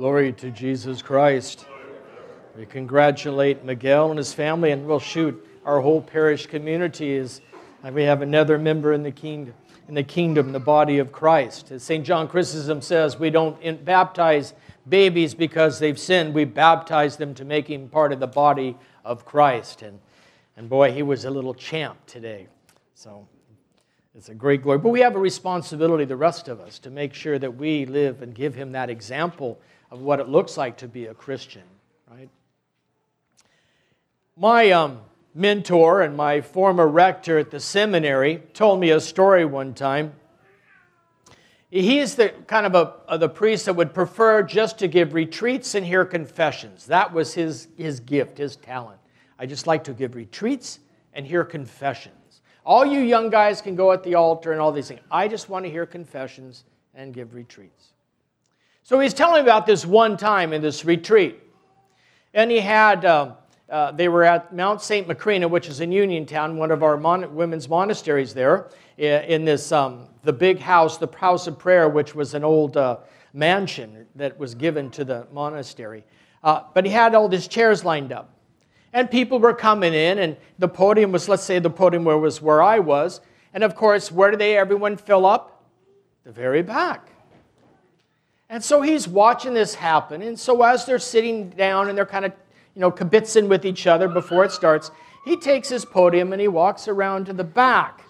Glory to Jesus Christ. We congratulate Miguel and his family, and we'll shoot our whole parish community as we have another member in the kingdom, in the kingdom, the body of Christ. As St. John Chrysostom says, we don't baptize babies because they've sinned. We baptize them to make him part of the body of Christ. And, and boy, he was a little champ today. So it's a great glory. But we have a responsibility, the rest of us, to make sure that we live and give him that example of what it looks like to be a Christian, right? My um, mentor and my former rector at the seminary told me a story one time. He's the kind of a, the priest that would prefer just to give retreats and hear confessions. That was his, his gift, his talent. I just like to give retreats and hear confessions. All you young guys can go at the altar and all these things. I just want to hear confessions and give retreats. So he's telling about this one time in this retreat. And he had, uh, uh, they were at Mount St. Macrina, which is in Uniontown, one of our mon- women's monasteries there, in this, um, the big house, the House of Prayer, which was an old uh, mansion that was given to the monastery. Uh, but he had all these chairs lined up. And people were coming in, and the podium was, let's say, the podium where was where I was. And of course, where did they everyone fill up? The very back. And so he's watching this happen. And so as they're sitting down and they're kind of, you know, kibitzing with each other before it starts, he takes his podium and he walks around to the back.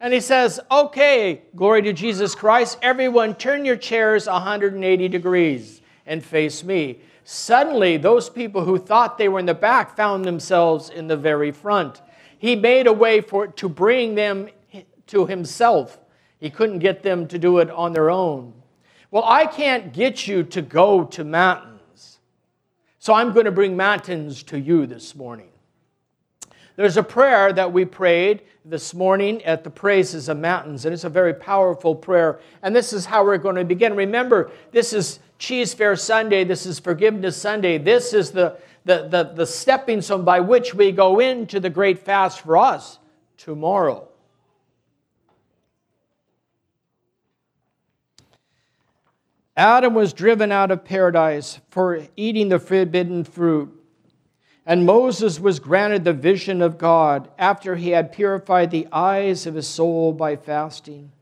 And he says, Okay, glory to Jesus Christ. Everyone, turn your chairs 180 degrees and face me. Suddenly, those people who thought they were in the back found themselves in the very front. He made a way for to bring them to himself. He couldn't get them to do it on their own. Well, I can't get you to go to Matins, So I'm going to bring Matins to you this morning. There's a prayer that we prayed this morning at the praises of Matins, and it's a very powerful prayer. And this is how we're going to begin. Remember, this is Cheesefare Sunday. This is Forgiveness Sunday. This is the, the, the, the stepping stone by which we go into the great fast for us tomorrow. Adam was driven out of paradise for eating the forbidden fruit. And Moses was granted the vision of God after he had purified the eyes of his soul by fasting.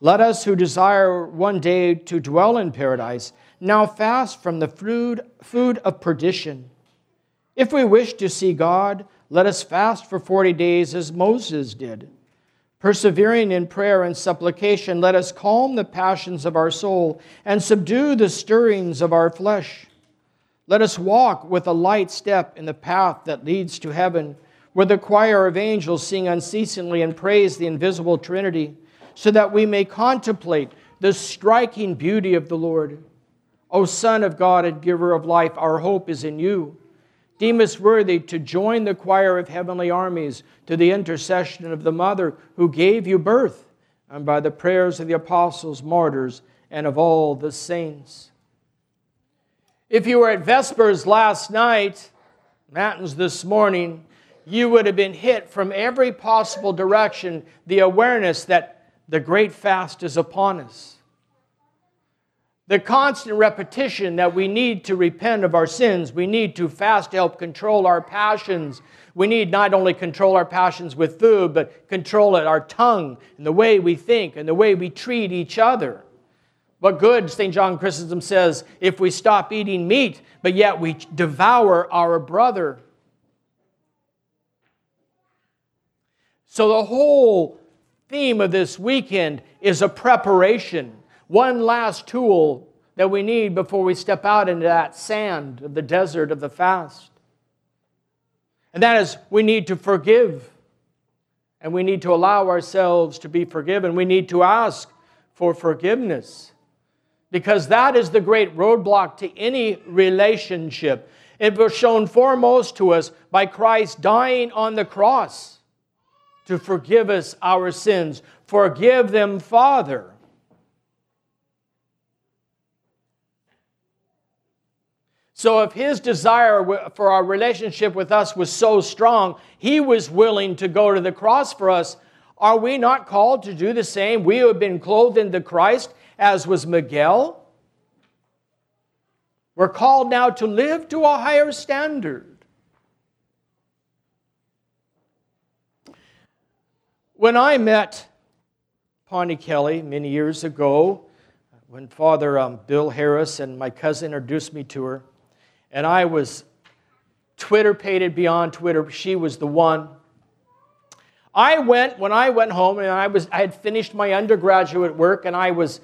Let us who desire one day to dwell in paradise now fast from the food, food of perdition. If we wish to see God, let us fast for 40 days as Moses did. Persevering in prayer and supplication, let us calm the passions of our soul and subdue the stirrings of our flesh. Let us walk with a light step in the path that leads to heaven, where the choir of angels sing unceasingly and praise the invisible Trinity, so that we may contemplate the striking beauty of the Lord. O Son of God and giver of life, our hope is in you. Deem us worthy to join the choir of heavenly armies to the intercession of the Mother who gave you birth, and by the prayers of the apostles, martyrs, and of all the saints. If you were at Vespers last night, Matins this morning, you would have been hit from every possible direction the awareness that the great fast is upon us the constant repetition that we need to repent of our sins. We need to fast to help control our passions. We need not only control our passions with food, but control it, our tongue, and the way we think, and the way we treat each other. What good, St. John Chrysostom says, if we stop eating meat, but yet we devour our brother? So, the whole theme of this weekend is a preparation one last tool that we need before we step out into that sand of the desert of the fast. And that is, we need to forgive. And we need to allow ourselves to be forgiven. We need to ask for forgiveness. Because that is the great roadblock to any relationship. It was shown foremost to us by Christ dying on the cross to forgive us our sins. Forgive them, Father, So, if his desire for our relationship with us was so strong, he was willing to go to the cross for us. Are we not called to do the same? We have been clothed in the Christ, as was Miguel. We're called now to live to a higher standard. When I met Pani Kelly many years ago, when Father um, Bill Harris and my cousin introduced me to her, and I was Twitter pated beyond Twitter, she was the one. I went, when I went home, and I, was, I had finished my undergraduate work, and I was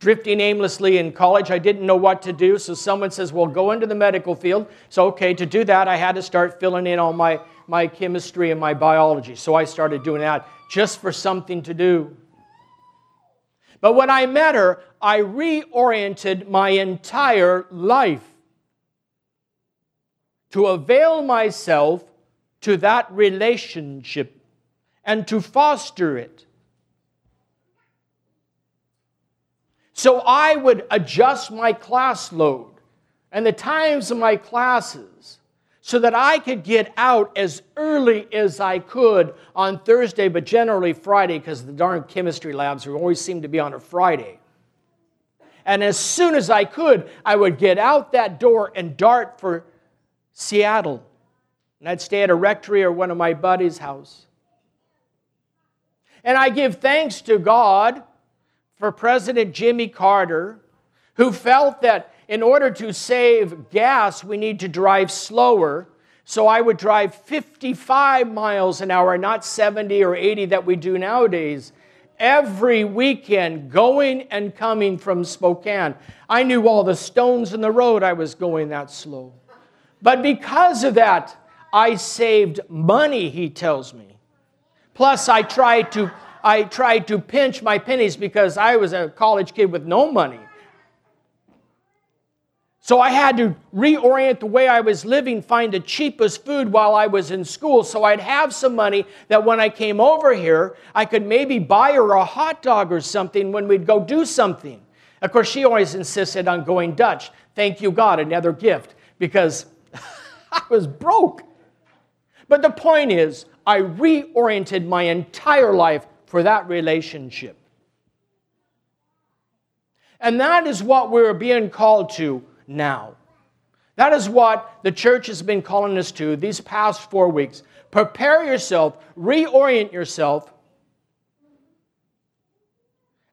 drifting aimlessly in college. I didn't know what to do, so someone says, Well, go into the medical field. So, okay, to do that, I had to start filling in all my, my chemistry and my biology. So I started doing that just for something to do. But when I met her, I reoriented my entire life to avail myself to that relationship and to foster it. So I would adjust my class load and the times of my classes so that I could get out as early as I could on Thursday, but generally Friday, because the darn chemistry labs always seem to be on a Friday. And as soon as I could, I would get out that door and dart for Seattle. And I'd stay at a rectory or one of my buddies' house. And I give thanks to God for President Jimmy Carter, who felt that in order to save gas, we need to drive slower. So I would drive 55 miles an hour, not 70 or 80 that we do nowadays, every weekend, going and coming from Spokane. I knew all the stones in the road, I was going that slow. But because of that, I saved money, he tells me. Plus, I tried to I tried to pinch my pennies because I was a college kid with no money. So I had to reorient the way I was living, find the cheapest food while I was in school so I'd have some money that when I came over here, I could maybe buy her a hot dog or something when we'd go do something. Of course, she always insisted on going Dutch. Thank you, God, another gift, because I was broke. But the point is, I reoriented my entire life for that relationship. And that is what we're being called to now. That is what the church has been calling us to these past four weeks. Prepare yourself, reorient yourself,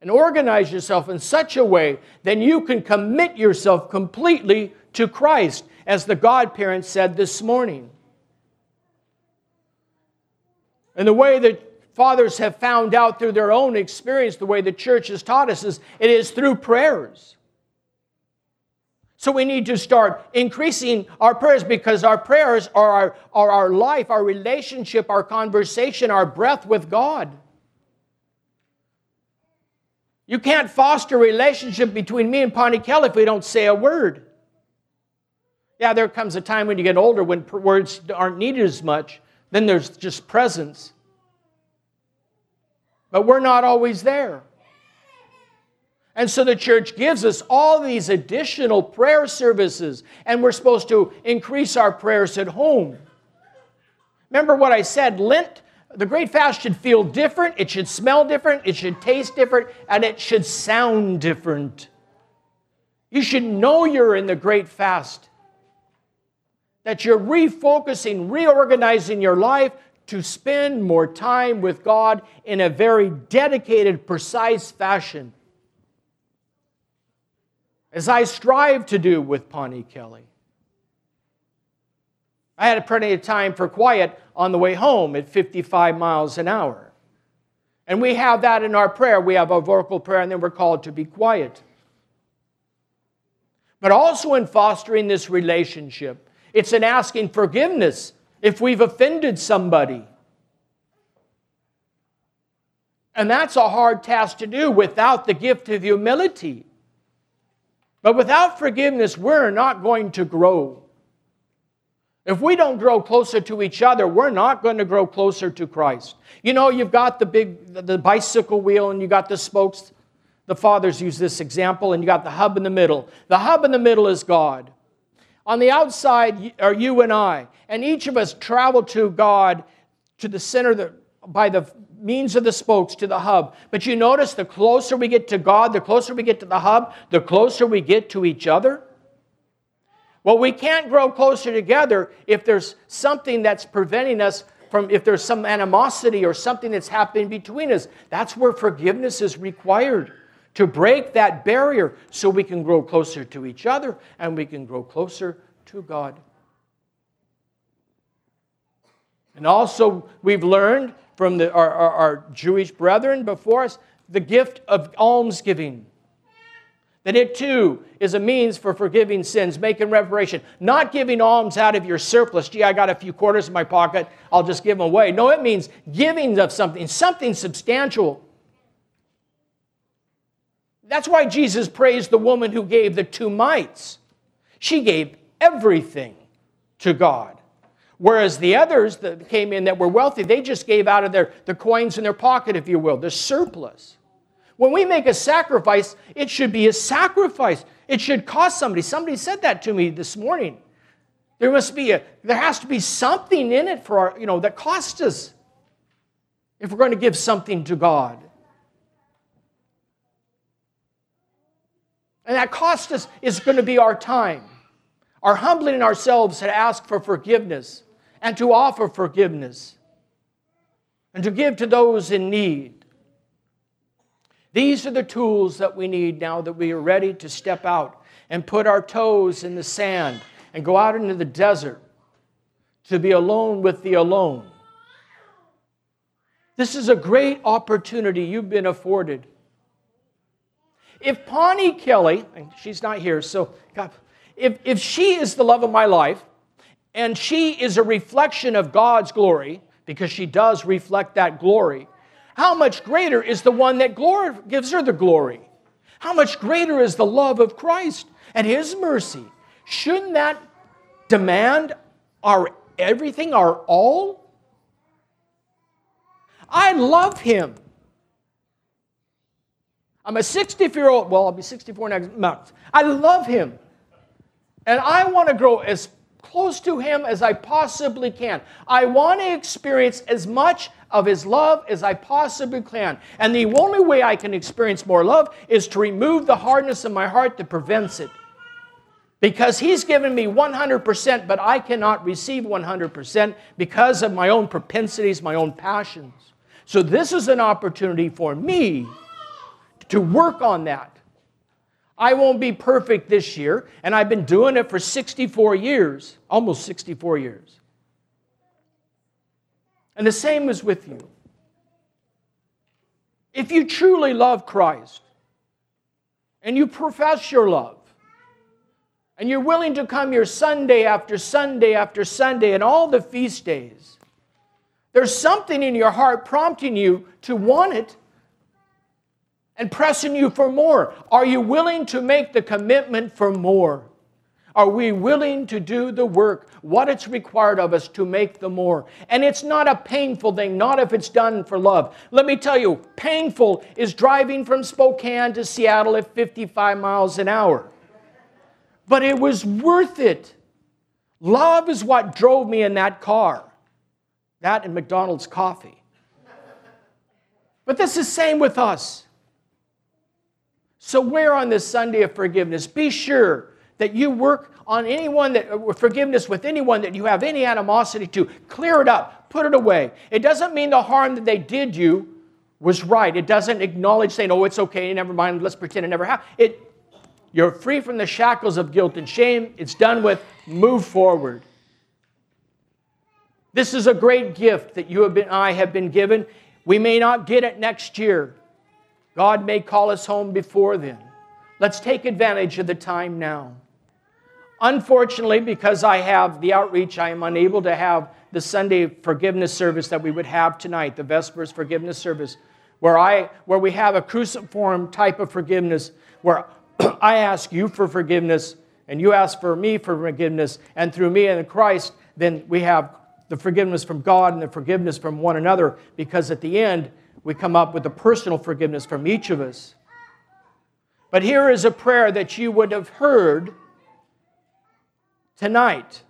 and organize yourself in such a way that you can commit yourself completely to Christ, as the godparents said this morning. And the way that fathers have found out through their own experience, the way the church has taught us is it is through prayers. So we need to start increasing our prayers because our prayers are our, are our life, our relationship, our conversation, our breath with God. You can't foster a relationship between me and Kelly if we don't say a word. Yeah, there comes a time when you get older when words aren't needed as much, then there's just presence. But we're not always there. And so the church gives us all these additional prayer services, and we're supposed to increase our prayers at home. Remember what I said Lent, the Great Fast should feel different, it should smell different, it should taste different, and it should sound different. You should know you're in the Great Fast, that you're refocusing, reorganizing your life to spend more time with God in a very dedicated, precise fashion. As I strive to do with Pani Kelly. I had plenty of time for quiet on the way home at 55 miles an hour. And we have that in our prayer. We have a vocal prayer, and then we're called to be quiet. But also in fostering this relationship, it's in asking forgiveness if we've offended somebody. And that's a hard task to do without the gift of humility. But without forgiveness, we're not going to grow. If we don't grow closer to each other, we're not going to grow closer to Christ. You know, you've got the big the bicycle wheel and you got the spokes. The fathers use this example, and you got the hub in the middle. The hub in the middle is God. On the outside are you and I, and each of us travel to God to the center by the means of the spokes to the hub. But you notice the closer we get to God, the closer we get to the hub, the closer we get to each other. Well, we can't grow closer together if there's something that's preventing us from, if there's some animosity or something that's happening between us. That's where forgiveness is required to break that barrier so we can grow closer to each other and we can grow closer to God. And also, we've learned from the, our, our, our Jewish brethren before us the gift of almsgiving. That it too is a means for forgiving sins, making reparation. Not giving alms out of your surplus. Gee, I got a few quarters in my pocket, I'll just give them away. No, it means giving of something, something substantial. That's why Jesus praised the woman who gave the two mites. She gave everything to God. Whereas the others that came in that were wealthy, they just gave out of their the coins in their pocket, if you will, the surplus. When we make a sacrifice, it should be a sacrifice. It should cost somebody. Somebody said that to me this morning. There must be a, there has to be something in it for our, you know, that costs us if we're going to give something to God. And that cost us is going to be our time, our humbling ourselves to ask for forgiveness and to offer forgiveness and to give to those in need. These are the tools that we need now that we are ready to step out and put our toes in the sand and go out into the desert to be alone with the alone. This is a great opportunity you've been afforded. If Pani Kelly, and she's not here, so God, if, if she is the love of my life and she is a reflection of God's glory, because she does reflect that glory, how much greater is the one that gives her the glory? How much greater is the love of Christ and His mercy? Shouldn't that demand our everything, our all? I love Him. I'm a 64 year old, well, I'll be 64 next month. I love Him. And I want to grow as close to Him as I possibly can. I want to experience as much of His love as I possibly can. And the only way I can experience more love is to remove the hardness in my heart that prevents it. Because He's given me 100%, but I cannot receive 100% because of my own propensities, my own passions. So, this is an opportunity for me to work on that. I won't be perfect this year, and I've been doing it for 64 years, almost 64 years. And the same is with you. If you truly love Christ and you profess your love, and you're willing to come here Sunday after Sunday after Sunday and all the feast days, there's something in your heart prompting you to want it and pressing you for more. Are you willing to make the commitment for more? Are we willing to do the work, what it's required of us to make the more? And it's not a painful thing, not if it's done for love. Let me tell you, painful is driving from Spokane to Seattle at 55 miles an hour. But it was worth it. Love is what drove me in that car. That and McDonald's coffee. But this is same with us. So, where on this Sunday of forgiveness, be sure that you work on anyone that uh, forgiveness with anyone that you have any animosity to. Clear it up, put it away. It doesn't mean the harm that they did you was right. It doesn't acknowledge saying, "Oh, it's okay, never mind. Let's pretend it never happened." It, you're free from the shackles of guilt and shame. It's done with. Move forward. This is a great gift that you have been, I have been given. We may not get it next year. God may call us home before then. Let's take advantage of the time now. Unfortunately, because I have the outreach, I am unable to have the Sunday forgiveness service that we would have tonight, the Vespers forgiveness service, where, I, where we have a cruciform type of forgiveness, where I ask you for forgiveness and you ask for me for forgiveness, and through me and Christ, then we have the forgiveness from God and the forgiveness from one another, because at the end, we come up with a personal forgiveness from each of us. But here is a prayer that you would have heard tonight.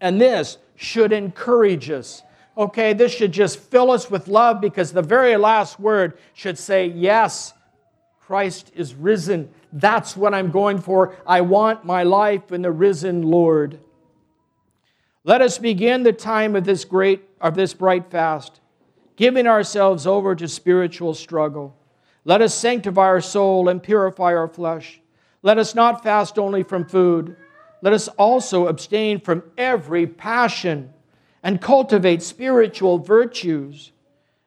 And this should encourage us. Okay, this should just fill us with love because the very last word should say, Yes, Christ is risen. That's what I'm going for. I want my life in the risen Lord. Let us begin the time of this great of this bright fast, giving ourselves over to spiritual struggle. Let us sanctify our soul and purify our flesh. Let us not fast only from food. Let us also abstain from every passion and cultivate spiritual virtues.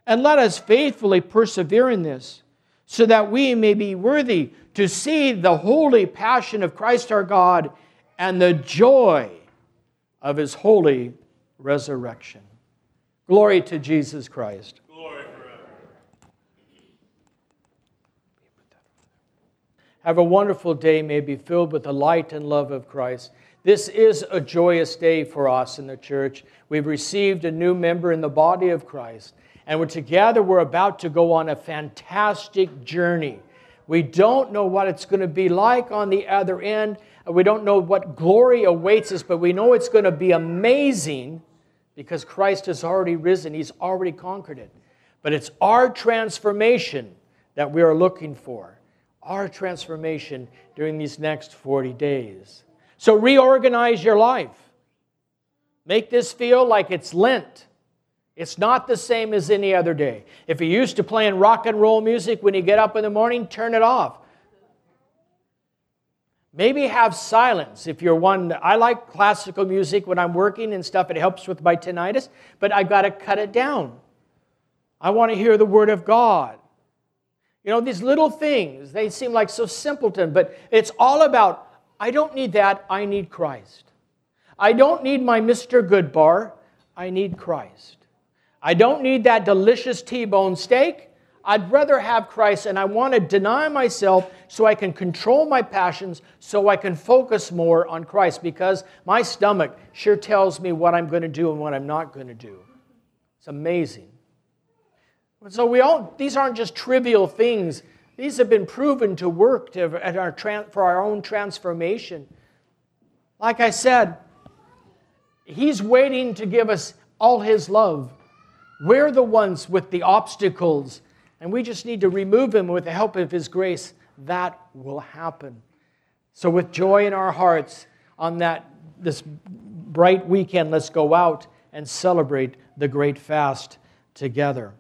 And let us faithfully persevere in this, so that we may be worthy to see the holy passion of Christ our God and the joy of his holy resurrection. Glory to Jesus Christ. Glory forever. Have a wonderful day, may be filled with the light and love of Christ. This is a joyous day for us in the church. We've received a new member in the body of Christ, and we're together. We're about to go on a fantastic journey. We don't know what it's going to be like on the other end. We don't know what glory awaits us, but we know it's going to be amazing because Christ has already risen, He's already conquered it. But it's our transformation that we are looking for, our transformation during these next 40 days. So reorganize your life. Make this feel like it's Lent. It's not the same as any other day. If you're used to playing rock and roll music when you get up in the morning, turn it off. Maybe have silence if you're one. I like classical music when I'm working and stuff. It helps with my tinnitus, but I've got to cut it down. I want to hear the Word of God. You know, these little things, they seem like so simpleton, but it's all about I don't need that, I need Christ. I don't need my Mr. Goodbar, I need Christ. I don't need that delicious T bone steak. I'd rather have Christ and I want to deny myself so I can control my passions, so I can focus more on Christ because my stomach sure tells me what I'm going to do and what I'm not going to do. It's amazing. So we all these aren't just trivial things. These have been proven to work to, our, for our own transformation. Like I said, He's waiting to give us all His love. We're the ones with the obstacles and we just need to remove him with the help of his grace. That will happen. So, with joy in our hearts on that this bright weekend, let's go out and celebrate the great fast together.